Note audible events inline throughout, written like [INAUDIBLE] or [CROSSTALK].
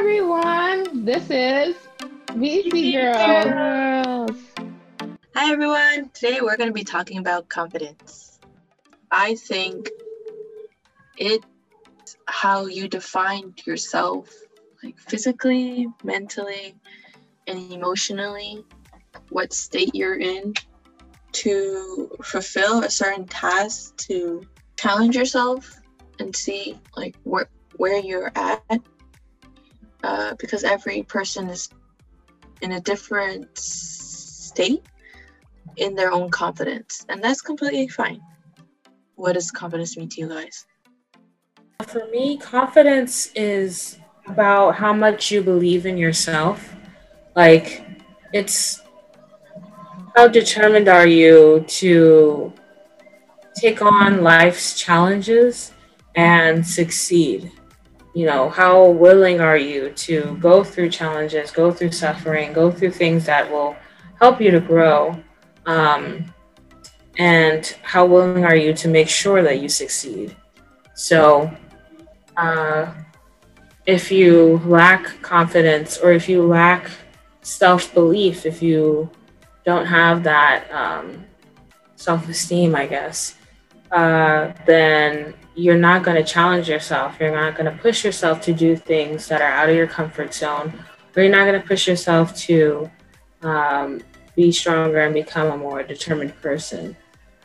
everyone. This is VC Girls. Hi, everyone. Today we're going to be talking about confidence. I think it's how you define yourself, like physically, mentally, and emotionally, what state you're in to fulfill a certain task, to challenge yourself and see like where where you're at uh, because every person is in a different state in their own confidence. And that's completely fine. What does confidence mean to you guys? For me confidence is about how much you believe in yourself. Like it's how determined are you to take on life's challenges and succeed you know how willing are you to go through challenges go through suffering go through things that will help you to grow? Um, and how willing are you to make sure that you succeed? So uh, if you lack confidence or if you lack self-belief if you don't have that um, self-esteem i guess uh, then you're not going to challenge yourself. You're not going to push yourself to do things that are out of your comfort zone, or you're not going to push yourself to um, be stronger and become a more determined person.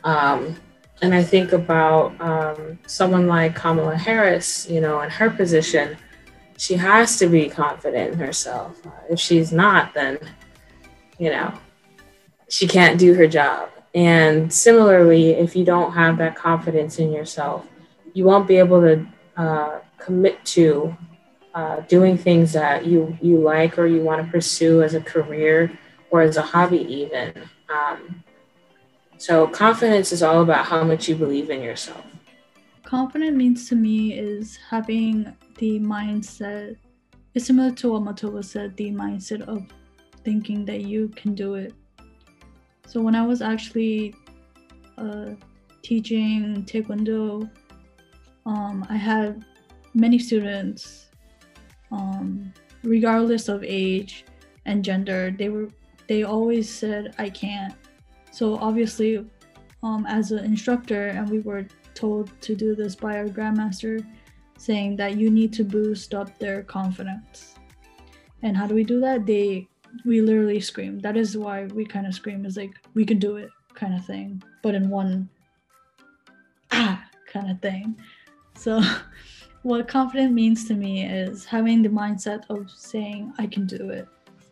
Um, and I think about um, someone like Kamala Harris, you know, in her position, she has to be confident in herself. If she's not, then, you know, she can't do her job. And similarly, if you don't have that confidence in yourself, you won't be able to uh, commit to uh, doing things that you you like or you want to pursue as a career or as a hobby even. Um, so confidence is all about how much you believe in yourself. Confident means to me is having the mindset it's similar to what Matova said the mindset of thinking that you can do it so when i was actually uh, teaching taekwondo um, I had many students, um, regardless of age and gender, they were they always said I can't. So obviously, um, as an instructor, and we were told to do this by our grandmaster, saying that you need to boost up their confidence. And how do we do that? They we literally scream. That is why we kind of scream is like we can do it kind of thing, but in one ah kind of thing. So, [LAUGHS] what confident means to me is having the mindset of saying, I can do it.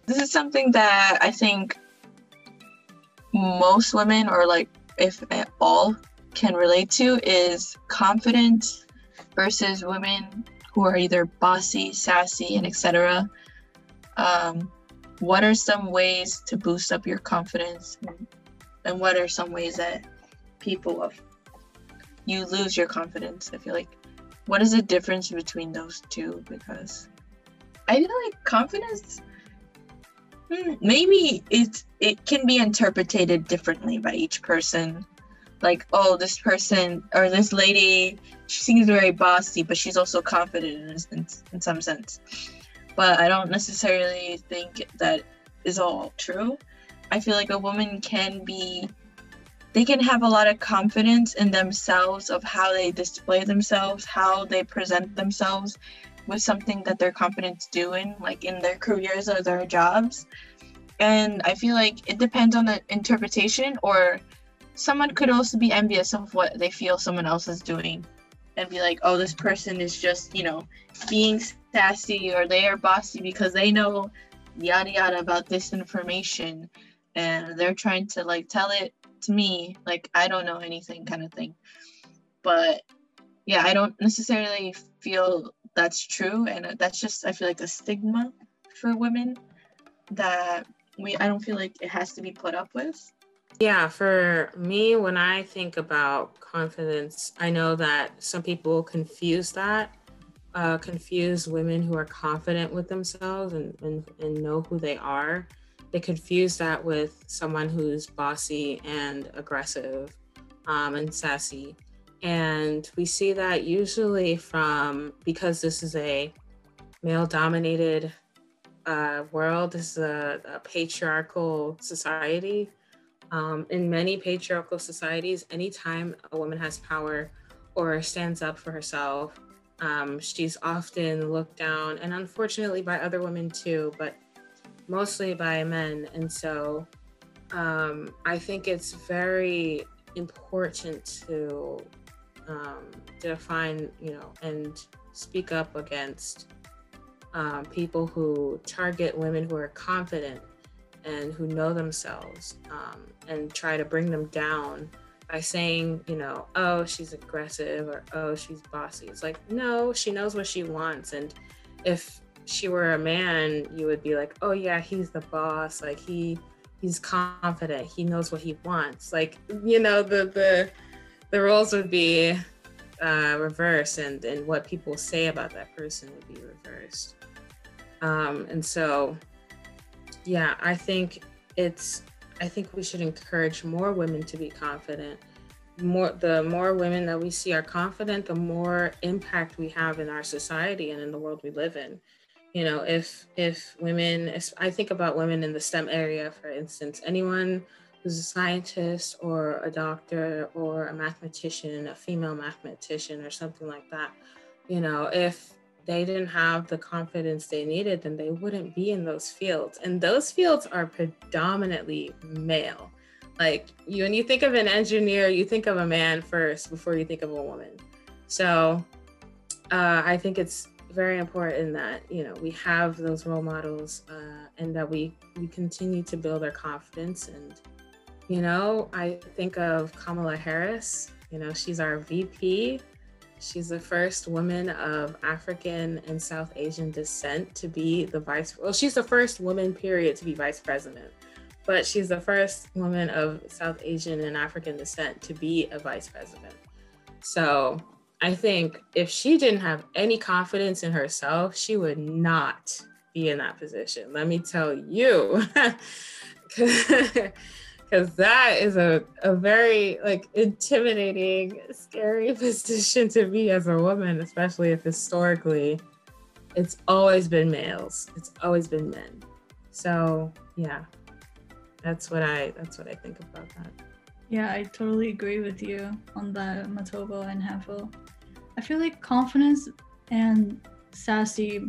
This is something that I think most women, or like if at all, can relate to is confidence versus women who are either bossy, sassy, and etc. Um, what are some ways to boost up your confidence, and what are some ways that people of you lose your confidence. I feel like what is the difference between those two? Because I feel like confidence hmm, maybe it's it can be interpreted differently by each person. Like, oh, this person or this lady, she seems very bossy, but she's also confident in, in, in some sense. But I don't necessarily think that is all true. I feel like a woman can be they can have a lot of confidence in themselves of how they display themselves, how they present themselves with something that they're confident doing, like in their careers or their jobs. And I feel like it depends on the interpretation, or someone could also be envious of what they feel someone else is doing and be like, oh, this person is just, you know, being sassy or they are bossy because they know yada yada about this information. And they're trying to like tell it to me like i don't know anything kind of thing. But yeah i don't necessarily feel that's true. And that's just i feel like a stigma for women that we i don't feel like it has to be put up with yeah for me when i think about confidence i know that some people confuse that uh, confuse women who are confident with themselves and, and, and know who they are they confuse that with someone who's bossy and aggressive um, and sassy. And we see that usually from because this is a male dominated uh, world. This is a, a patriarchal society. Um, in many patriarchal societies, anytime a woman has power or stands up for herself, um, she's often looked down, and unfortunately by other women too, but mostly by men. And so um, I think it's very important to um, define, you know, and speak up against um, people who target women who are confident and who know themselves um, and try to bring them down by saying, you know, oh, she's aggressive or oh, she's bossy. It's like, no, she knows what she wants. And if she were a man, you would be like, oh yeah, he's the boss. Like he he's confident. He knows what he wants. Like, you know, the the the roles would be uh, reversed and and what people say about that person would be reversed. Um, and so yeah, I think it's I think we should encourage more women to be confident. More the more women that we see are confident, the more impact we have in our society and in the world we live in. You know, if if women, if I think about women in the STEM area, for instance, anyone who's a scientist or a doctor or a mathematician, a female mathematician or something like that, you know, if they didn't have the confidence they needed, then they wouldn't be in those fields. And those fields are predominantly male. Like you, when you think of an engineer, you think of a man first before you think of a woman. So uh, I think it's very important that you know we have those role models uh, and that we we continue to build our confidence. And you know, I think of Kamala Harris. You know, she's our VP She's the first woman of African and South Asian descent to be the vice. Well, she's the first woman, period, to be vice president. But she's the first woman of South Asian and African descent to be a vice president. So I think if she didn't have any confidence in herself, she would not be in that position. Let me tell you. [LAUGHS] [LAUGHS] because that is a, a very like intimidating scary [LAUGHS] position to be as a woman especially if historically it's always been males. It's always been men. So yeah. That's what i that's what i think about that. Yeah i totally agree with you on that matobo and Hanfo. i feel like confidence and sassy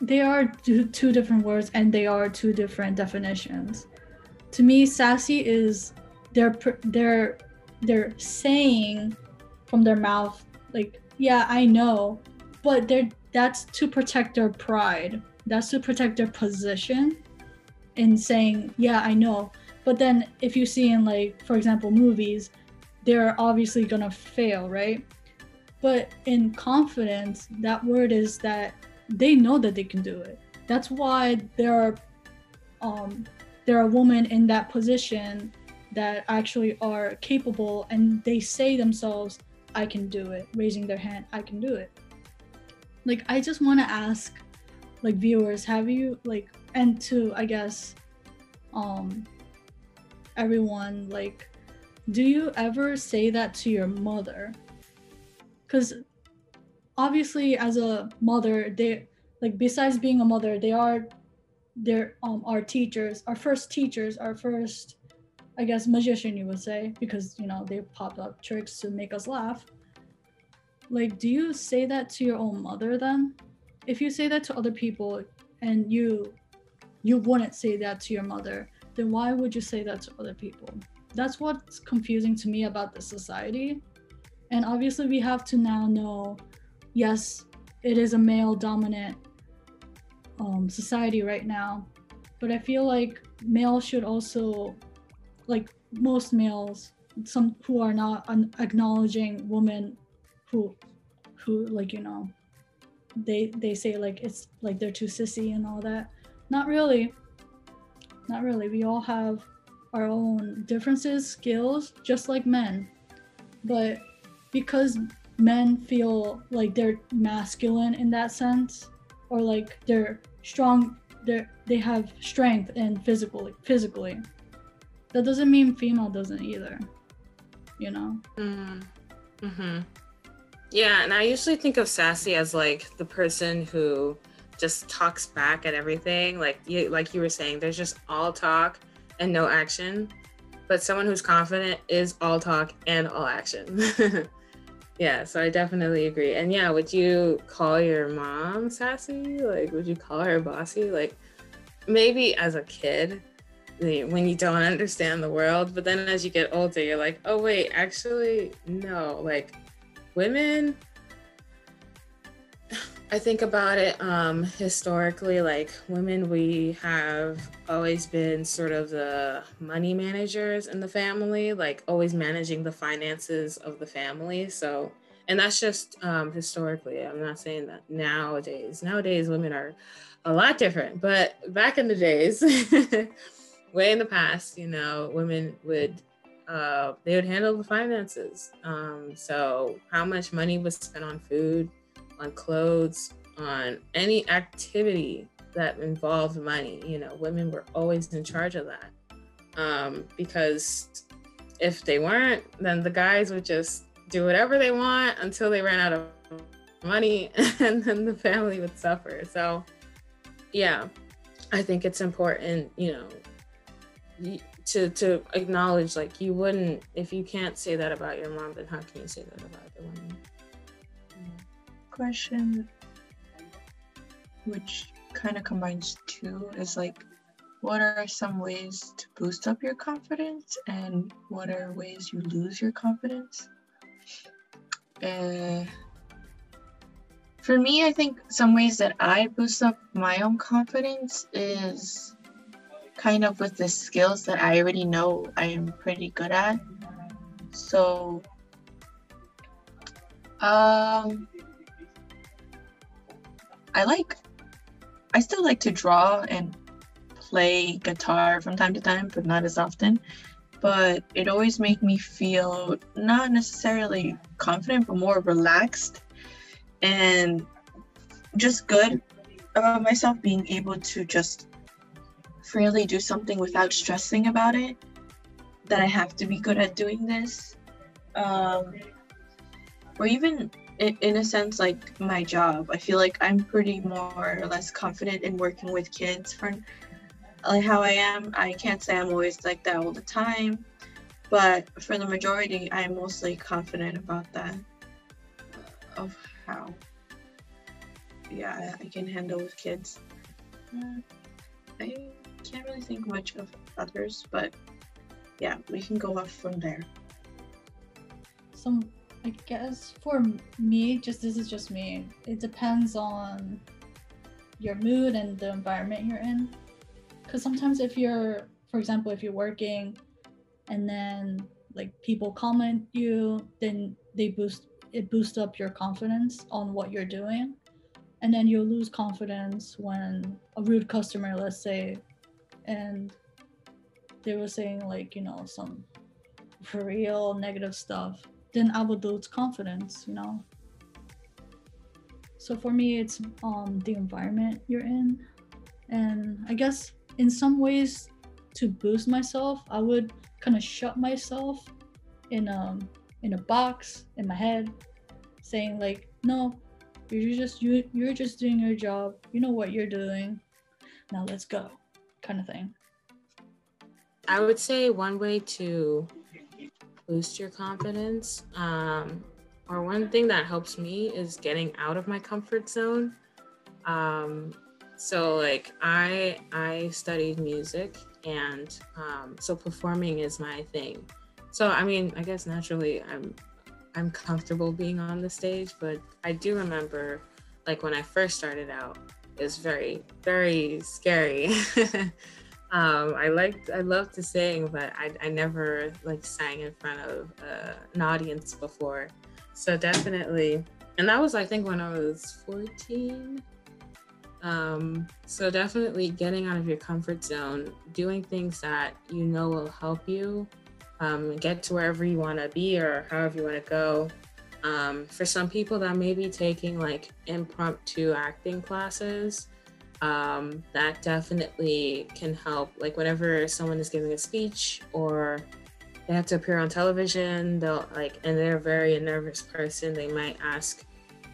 they are two, two different words and they are two different definitions to me sassy is they're they're they're saying from their mouth like yeah i know but they're that's to protect their pride. That's to protect their position in saying yeah i know. But then if you see in like for example movies they're obviously gonna fail right? But in confidence that word is that they know that they can do it. That's why there are um, there are women in that position that actually are capable and they say themselves i can do it. Raising their hand i can do it. Like i just want to ask like viewers have you like and to i guess um everyone like do you ever say that to your mother? Because obviously as a mother they like besides being a mother they are they're um our teachers, our first teachers, our first I guess magician you would say, because you know they popped up tricks to make us laugh. Like, do you say that to your own mother then? If you say that to other people and you you wouldn't say that to your mother, then why would you say that to other people? That's what's confusing to me about the society. And obviously we have to now know yes, it is a male dominant um, society right now. But I feel like males should also, like most males, some who are not acknowledging women who, who like you know, they they say like it's like they're too sissy and all that. Not really. Not really. We all have our own differences, skills, just like men. But because men feel like they're masculine in that sense, or like they're strong they they have strength and physically physically that doesn't mean female doesn't either you know mm. hmm Yeah, and I usually think of sassy as like the person who just talks back at everything. Like you, like you were saying, there's just all talk and no action. But someone who's confident is all talk and all action. [LAUGHS] yeah, so I definitely agree. And yeah, would you call your mom sassy? Like, would you call her bossy? Like, maybe as a kid, when you don't understand the world, but then as you get older, you're like, oh, wait, actually, no. Like, women I think about it um, historically, like women, we have always been sort of the money managers in the family, like always managing the finances of the family. So, and that's just um, historically. I'm not saying that nowadays. Nowadays, women are a lot different, but back in the days, [LAUGHS] way in the past, you know, women would uh, they would handle the finances. Um, so, how much money was spent on food? On clothes, on any activity that involved money. You know, women were always in charge of that. Um, because if they weren't, then the guys would just do whatever they want until they ran out of money [LAUGHS] and then the family would suffer. So, yeah, I think it's important, you know, to to acknowledge like you wouldn't if you can't say that about your mom, then how can you say that about the woman? Question, which kind of combines two, is like, what are some ways to boost up your confidence, and what are ways you lose your confidence? Uh, for me, I think some ways that I boost up my own confidence is kind of with the skills that I already know I am pretty good at. So, um, I like, I still like to draw and play guitar from time to time, but not as often. But it always made me feel not necessarily confident, but more relaxed and just good about myself being able to just freely do something without stressing about it. That I have to be good at doing this. Um, or even in a sense like my job. I feel like i'm pretty more or less confident in working with kids for like how i am. I can't say i'm always like that all the time but for the majority i'm mostly confident about that of how yeah i can handle with kids. Uh, i can't really think much of others but yeah we can go off from there. Some I guess for me, just this is just me. It depends on your mood and the environment you're in. Because sometimes, if you're, for example, if you're working, and then like people comment you, then they boost it boosts up your confidence on what you're doing, and then you'll lose confidence when a rude customer, let's say, and they were saying like you know some real negative stuff then I would lose confidence, you know. So for me, it's um, the environment you're in, and I guess in some ways, to boost myself, I would kind of shut myself in a in a box in my head, saying like, no, you're just you you're just doing your job. You know what you're doing. Now let's go, kind of thing. I would say one way to boost your confidence. Um, or one thing that helps me is getting out of my comfort zone. Um, so like I I studied music and um, so performing is my thing. So I mean I guess naturally I'm I'm comfortable being on the stage, but I do remember like when I first started out, it was very very scary. [LAUGHS] Um, I liked, I love to sing, but I, I never like sang in front of uh, an audience before. So definitely, and that was I think when I was 14. Um, so definitely getting out of your comfort zone, doing things that you know will help you um, get to wherever you want to be or however you want to go. Um, for some people, that may be taking like impromptu acting classes um, that definitely can help. Like whenever someone is giving a speech or they have to appear on television. They'll like, and they're very a nervous person. They might ask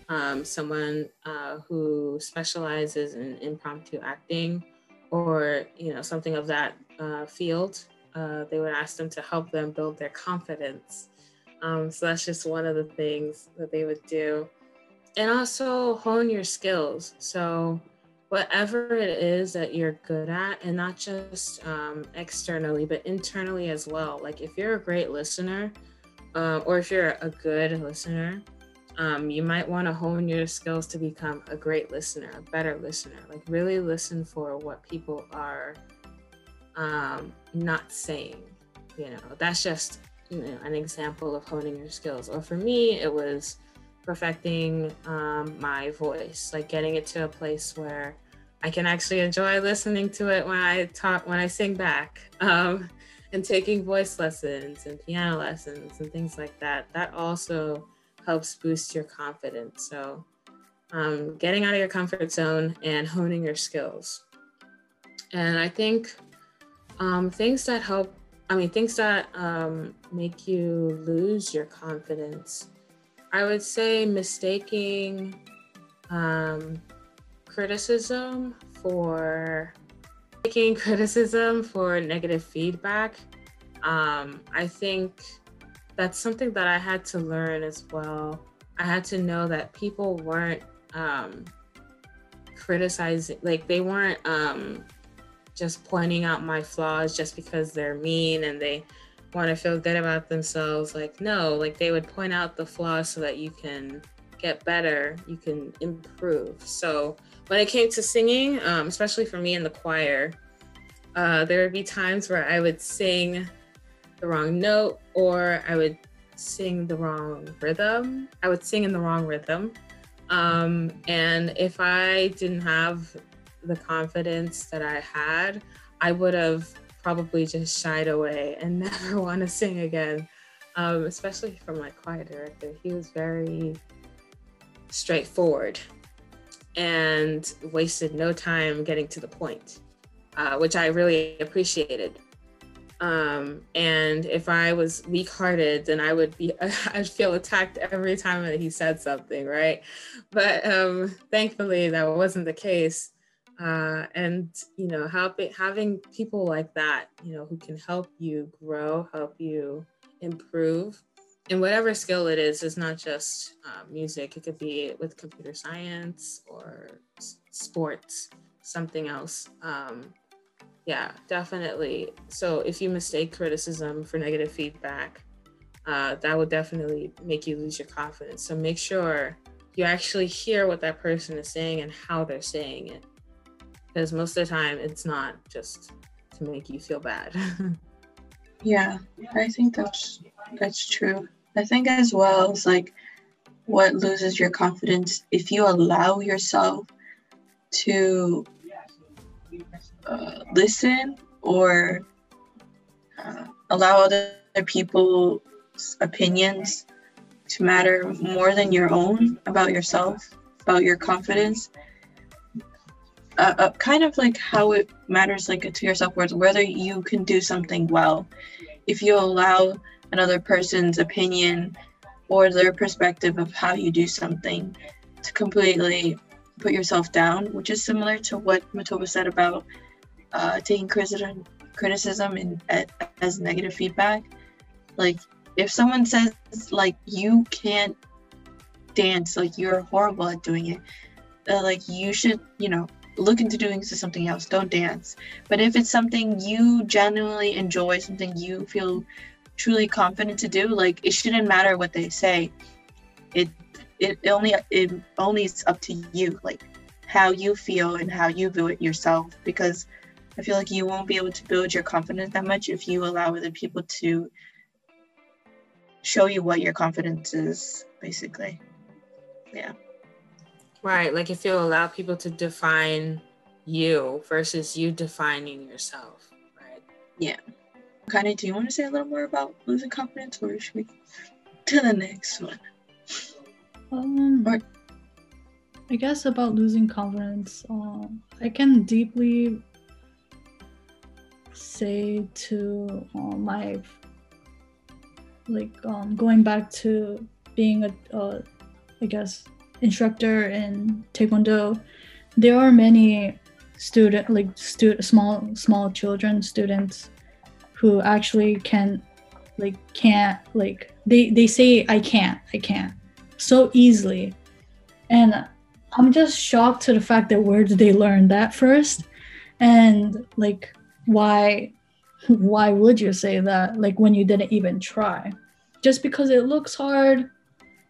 um, someone uh, who specializes in impromptu acting or you know something of that uh, field. Uh, they would ask them to help them build their confidence. Um, so that's just one of the things that they would do, and also hone your skills. So whatever it is that you're good at and not just um, externally but internally as well. Like if you're a great listener uh, or if you're a good listener um, you might want to hone your skills to become a great listener a better listener. Like really listen for what people are um, not saying you know? That's just you know an example of honing your skills. Or for me it was perfecting um, my voice, like getting it to a place where I can actually enjoy listening to it when I talk, when I sing back, [LAUGHS] um, and taking voice lessons and piano lessons and things like that. That also helps boost your confidence. So, um, getting out of your comfort zone and honing your skills. And I think um, things that help, I mean, things that um, make you lose your confidence I would say mistaking um, criticism for taking [LAUGHS] criticism for negative feedback. Um, I think that's something that I had to learn as well. I had to know that people weren't um, criticizing, like they weren't um, just pointing out my flaws just because they're mean and they want to feel good about themselves like no like they would point out the flaws so that you can get better you can improve. So when it came to singing um, especially for me in the choir uh, there would be times where i would sing the wrong note or i would sing the wrong rhythm. I would sing in the wrong rhythm. Um, and if i didn't have the confidence that i had i would have probably just shied away and [LAUGHS] never want to sing again, um, especially from my choir director. He was very straightforward and wasted no time getting to the point, uh, which I really appreciated. Um, and if I was weak-hearted, then I would be [LAUGHS] I'd feel attacked every time that he said something, right? But um, thankfully, that wasn't the case uh, and you know helping having people like that you know who can help you grow help you improve and whatever skill it is is not just uh, music. It could be with computer science or s- sports something else. Um, yeah definitely. So if you mistake criticism for negative feedback uh, that would definitely make you lose your confidence. So make sure you actually hear what that person is saying and how they're saying it because most of the time it's not just to make you feel bad. [LAUGHS] yeah, I think that's that's true. I think as well as like what loses your confidence if you allow yourself to uh, listen or uh, allow other people's opinions to matter more than your own about yourself, about your confidence, uh, uh, kind of like how it matters like to yourself worth whether you can do something well. If you allow another person's opinion or their perspective of how you do something to completely put yourself down which is similar to what matoba said about uh, taking criticism criticism and as negative feedback. Like if someone says like you can't dance like you're horrible at doing it uh, like you should you know look into doing something else. Don't dance. But if it's something you genuinely enjoy, something you feel truly confident to do, like it shouldn't matter what they say. It it only it only is up to you, like how you feel and how you view it yourself. Because I feel like you won't be able to build your confidence that much if you allow other people to show you what your confidence is, basically. Yeah. Right. Like if you allow people to define you versus you defining yourself. Right. Yeah. Connie, do you want to say a little more about losing confidence or should we to the next one? Um, or- I guess about losing confidence, um, I can deeply say to uh, my like um, going back to being a, uh, I guess, instructor in Taekwondo, there are many student like student small small children students who actually can like can't like they they say I can't I can't so easily, and I'm just shocked to the fact that where did they learn that first, and like why why would you say that like when you didn't even try? Just because it looks hard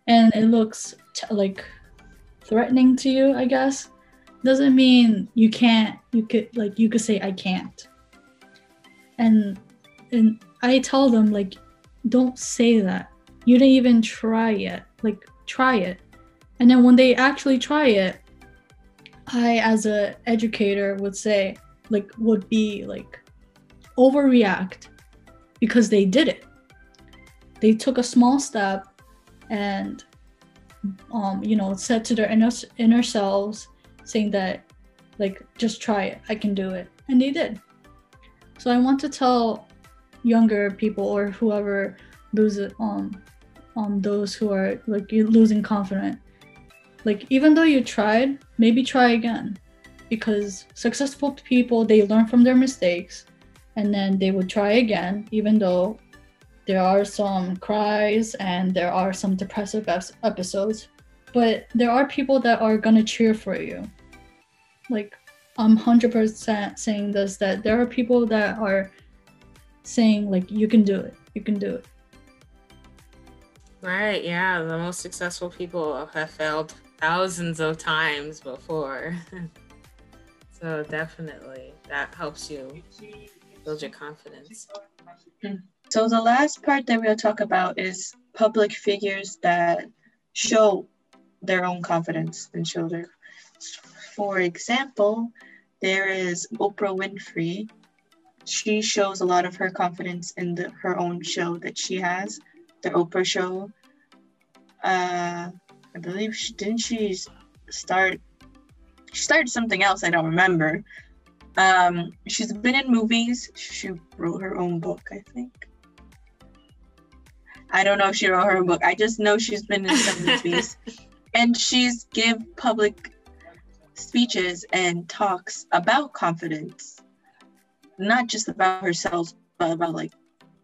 and it looks t- like threatening to you i guess doesn't mean you can't you could like you could say i can't. And and i tell them like don't say that. You didn't even try yet like try it. And then when they actually try it i as a educator would say like would be like overreact because they did it. They took a small step and um, you know, said to their inner, inner selves, saying that, like, just try it, I can do it. And they did. So I want to tell younger people or whoever loses um um those who are like losing confidence like even though you tried maybe try again because successful people they learn from their mistakes and then they would try again, even though there are some cries and there are some depressive episodes. But there are people that are gonna cheer for you. Like I'm 100% saying this that there are people that are saying like you can do it, you can do it. Right, yeah, the most successful people have failed thousands of times before. [LAUGHS] so definitely that helps you build your confidence. Hmm. So the last part that we'll talk about is public figures that show their own confidence show their. For example, there is Oprah Winfrey. She shows a lot of her confidence in the, her own show that she has, the Oprah show. Uh, I believe she didn't she start. She started something else. I don't remember, um, she's been in movies. She wrote her own book, I think. I don't know if she wrote her own book. I just know she's been in some [LAUGHS] movies. And she's give public speeches and talks about confidence. Not just about herself, but about like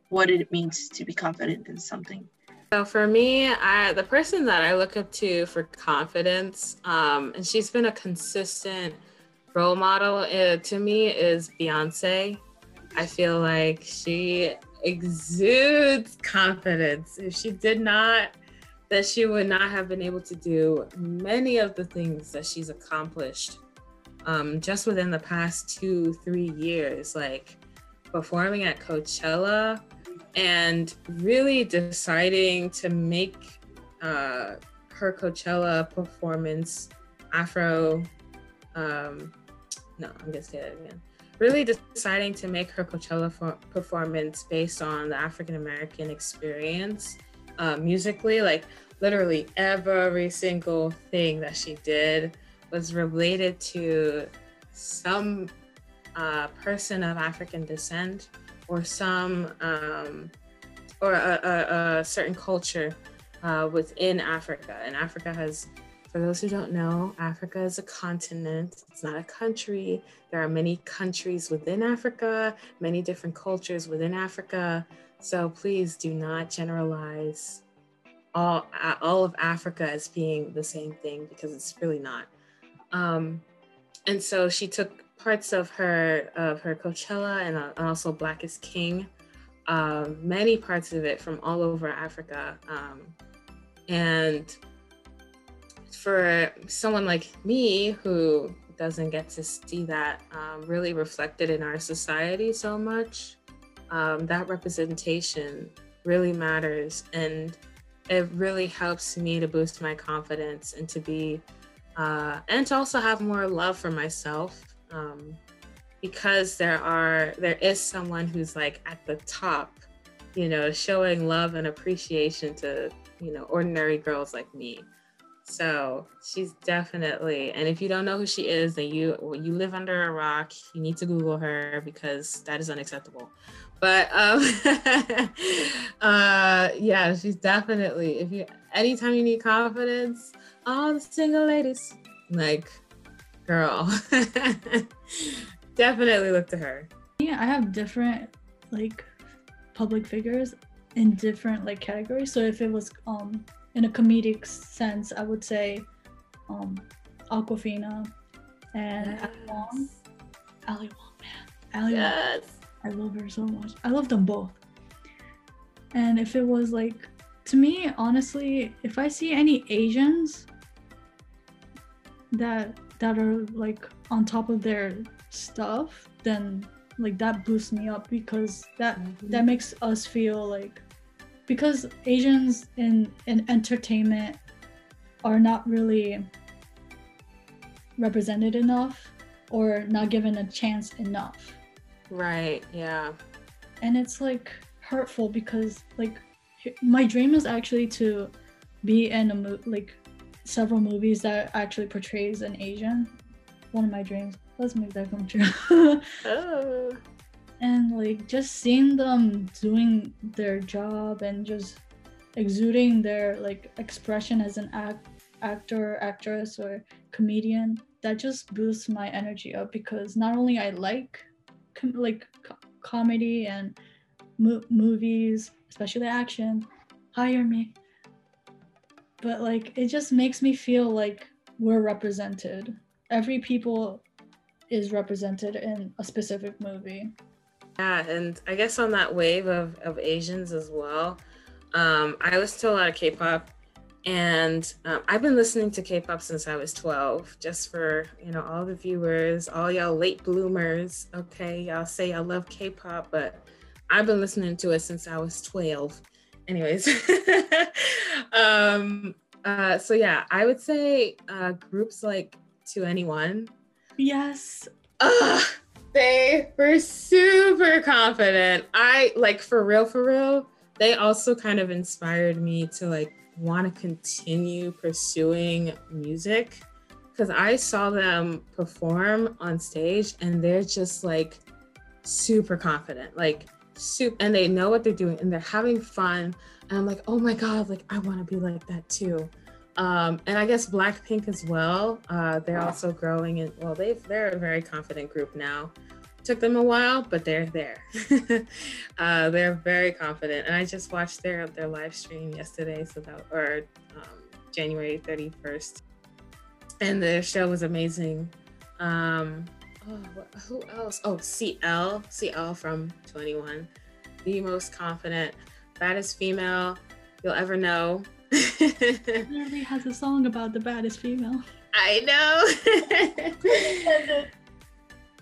what it means to be confident in something. So for me, I, the person that I look up to for confidence, um, and she's been a consistent role model uh, to me is Beyonce. I feel like she exudes confidence. If she did not, that she would not have been able to do many of the things that she's accomplished um, just within the past two, three years, like performing at Coachella and really deciding to make uh, her Coachella performance Afro um, no, I'm gonna say that again. Really deciding to make her Coachella for- performance based on the African American experience uh, musically, like literally every single thing that she did was related to some uh, person of African descent or some um, or a, a, a, certain culture uh, within Africa. And Africa has for those who don't know, Africa is a continent, it's not a country. There are many countries within Africa, many different cultures within Africa. So please do not generalize all, all of Africa as being the same thing because it's really not. Um, and so she took parts of her of her Coachella and, uh, also Black is King, um, many parts of it from all over Africa. Um, and for someone like me who doesn't get to see that um, really reflected in our society so much, um, that representation really matters. And it really helps me to boost my confidence and to be, uh, and to also have more love for myself. Um, because there are, there is someone who's like at the top, you know, showing love and appreciation to, you know, ordinary girls like me. So she's definitely, and if you don't know who she is, then you you live under a rock. You need to Google her because that is unacceptable. But um, [LAUGHS] uh, yeah, she's definitely. If you anytime you need confidence, all the single ladies, like, girl, [LAUGHS] definitely look to her. Yeah, I have different like public figures in different like categories. So if it was um in a comedic sense, I would say um Awkwafina and Yes. Ali Wong. Ali Wong, man. Ali Wong. Yes. I love her so much. I love them both. And if it was like, to me, honestly, if I see any Asians that that are like on top of their stuff, then like that boosts me up because that that makes us feel like because Asians in in entertainment are not really represented enough or not given a chance enough Right. Yeah. and it's like hurtful because like my dream is actually to be in a mo- like several movies that actually portrays an asian one of my dreams let's make that come true [LAUGHS] Oh. And like just seeing them doing their job and just exuding their like expression as an act actor actress or comedian that just boosts my energy up because not only i like com- like co- comedy and mo- movies especially action hire me but like it just makes me feel like we're represented. Every people is represented in a specific movie Yeah, and I guess on that wave of, of Asians as well, um, I listen to a lot of K-pop, and um, I've been listening to K-pop since I was 12. Just for you know all the viewers, all y'all late bloomers. Okay, y'all say y'all love K-pop, but I've been listening to it since I was 12. Anyways, [LAUGHS] um, uh, so yeah, I would say uh, groups like 2NE1. yes Ugh, they were super confident. I like for real, for real. They also kind of inspired me to like want to continue pursuing music because I saw them perform on stage and they're just like super confident, like super, and they know what they're doing and they're having fun. And I'm like, oh my god, like I want to be like that too. Um, and I guess Blackpink as well. Uh, they're also growing, and well, they they're a very confident group now. Took them a while, but they're there. [LAUGHS] uh, they're very confident, and I just watched their their live stream yesterday, so that or um, January thirty first, and their show was amazing. Um, oh, who else? Oh, CL, CL from 2NE1, the most confident, baddest female you'll ever know. Literally has a song about the baddest female I know.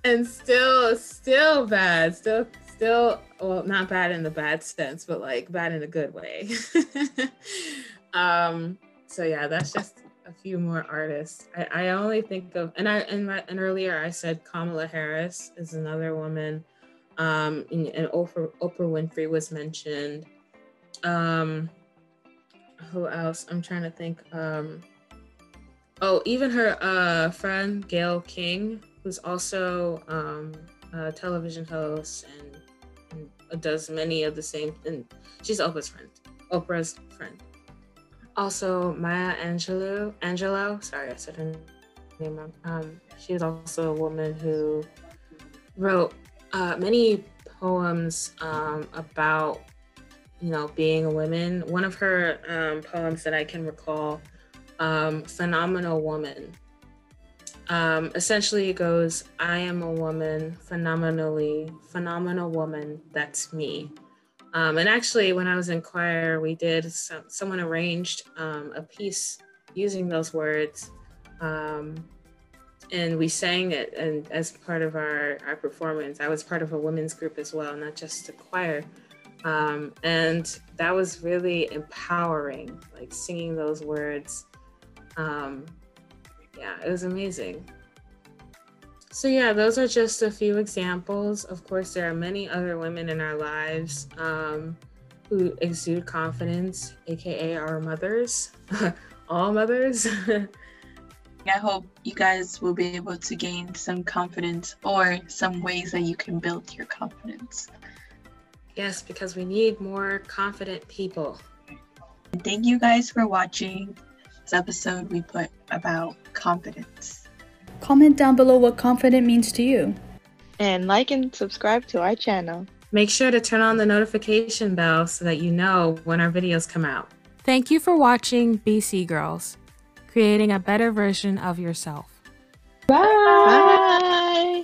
and still, still bad. Still, still, well, not bad in the bad sense, but like bad in a good way. [LAUGHS] um, so yeah, that's just a few more artists. I, I only think of, and I, and, my, and earlier I said Kamala Harris is another woman. Um, and, and Oprah, Oprah Winfrey was mentioned. Um, who else? I'm trying to think. Um, Oh, even her uh, friend Gayle King, who's also um, a television host and, and does many of the same. And she's Oprah's friend. Oprah's friend. Also, Maya Angelou. Angelo. Sorry, I said her name wrong. Um, she is also a woman who wrote uh, many poems um, about, you know, being a woman. One of her um, poems that I can recall um, phenomenal woman. Um, essentially, it goes, I am a woman, phenomenally, phenomenal woman, that's me. Um, and actually, when I was in choir, we did, some, someone arranged um, a piece using those words. Um, and we sang it and as part of our, our performance. I was part of a women's group as well, not just a choir. Um, and that was really empowering, like singing those words um, yeah, it was amazing. So, yeah, those are just a few examples. Of course, there are many other women in our lives um, who exude confidence, aka our mothers, [LAUGHS] all mothers. [LAUGHS] I hope you guys will be able to gain some confidence or some ways that you can build your confidence. Yes, because we need more confident people. Thank you guys for watching this episode we put about confidence. Comment down below what confident means to you. And like and subscribe to our channel. Make sure to turn on the notification bell so that you know when our videos come out. Thank you for watching BC Girls, creating a better version of yourself. Bye. Bye.